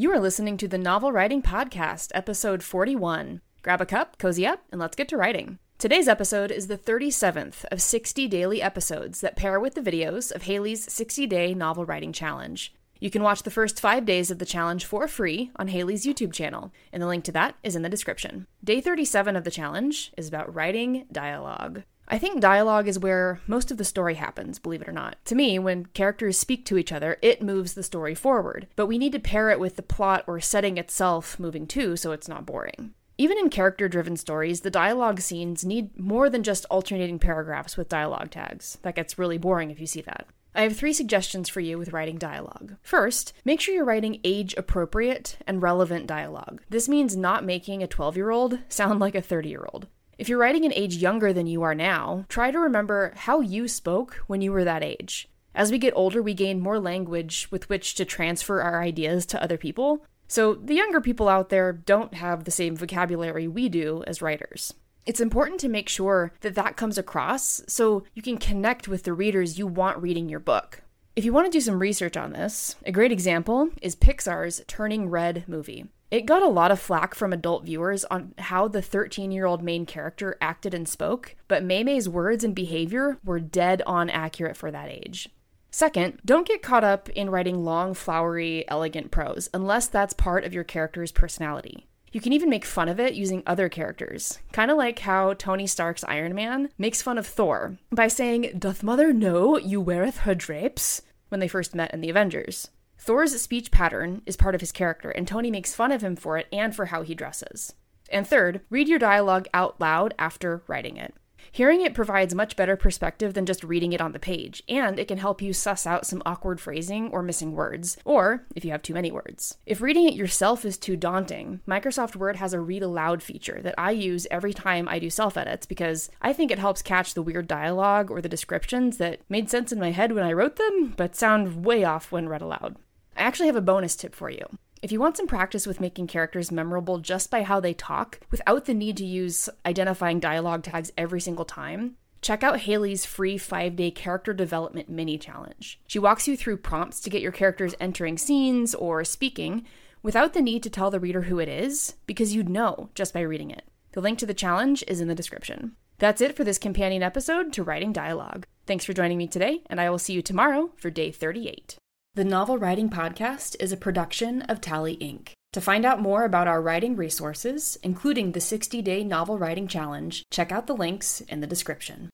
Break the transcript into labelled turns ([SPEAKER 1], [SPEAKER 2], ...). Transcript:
[SPEAKER 1] You are listening to the Novel Writing Podcast, episode 41. Grab a cup, cozy up, and let's get to writing. Today's episode is the 37th of 60 daily episodes that pair with the videos of Halie's 60 day novel writing challenge. You can watch the first five days of the challenge for free on Halie's YouTube channel, and the link to that is in the description. Day 37 of the challenge is about writing dialogue. I think dialogue is where most of the story happens, believe it or not. To me, when characters speak to each other, it moves the story forward, but we need to pair it with the plot or setting itself moving too so it's not boring. Even in character driven stories, the dialogue scenes need more than just alternating paragraphs with dialogue tags. That gets really boring if you see that. I have three suggestions for you with writing dialogue. First, make sure you're writing age appropriate and relevant dialogue. This means not making a 12 year old sound like a 30 year old. If you're writing an age younger than you are now, try to remember how you spoke when you were that age. As we get older, we gain more language with which to transfer our ideas to other people. So the younger people out there don't have the same vocabulary we do as writers. It's important to make sure that that comes across so you can connect with the readers you want reading your book. If you want to do some research on this, a great example is Pixar's Turning Red movie. It got a lot of flack from adult viewers on how the 13 year old main character acted and spoke, but Mei Mei's words and behavior were dead on accurate for that age. Second, don't get caught up in writing long, flowery, elegant prose unless that's part of your character's personality. You can even make fun of it using other characters, kind of like how Tony Stark's Iron Man makes fun of Thor by saying, Doth mother know you weareth her drapes? when they first met in the Avengers. Thor's speech pattern is part of his character, and Tony makes fun of him for it and for how he dresses. And third, read your dialogue out loud after writing it. Hearing it provides much better perspective than just reading it on the page, and it can help you suss out some awkward phrasing or missing words, or if you have too many words. If reading it yourself is too daunting, Microsoft Word has a read aloud feature that I use every time I do self edits because I think it helps catch the weird dialogue or the descriptions that made sense in my head when I wrote them, but sound way off when read aloud. I actually have a bonus tip for you. If you want some practice with making characters memorable just by how they talk, without the need to use identifying dialogue tags every single time, check out Halie's free five day character development mini challenge. She walks you through prompts to get your characters entering scenes or speaking without the need to tell the reader who it is, because you'd know just by reading it. The link to the challenge is in the description. That's it for this companion episode to Writing Dialogue. Thanks for joining me today, and I will see you tomorrow for day 38. The Novel Writing Podcast is a production of Tally Ink. To find out more about our writing resources, including the 60 day novel writing challenge, check out the links in the description.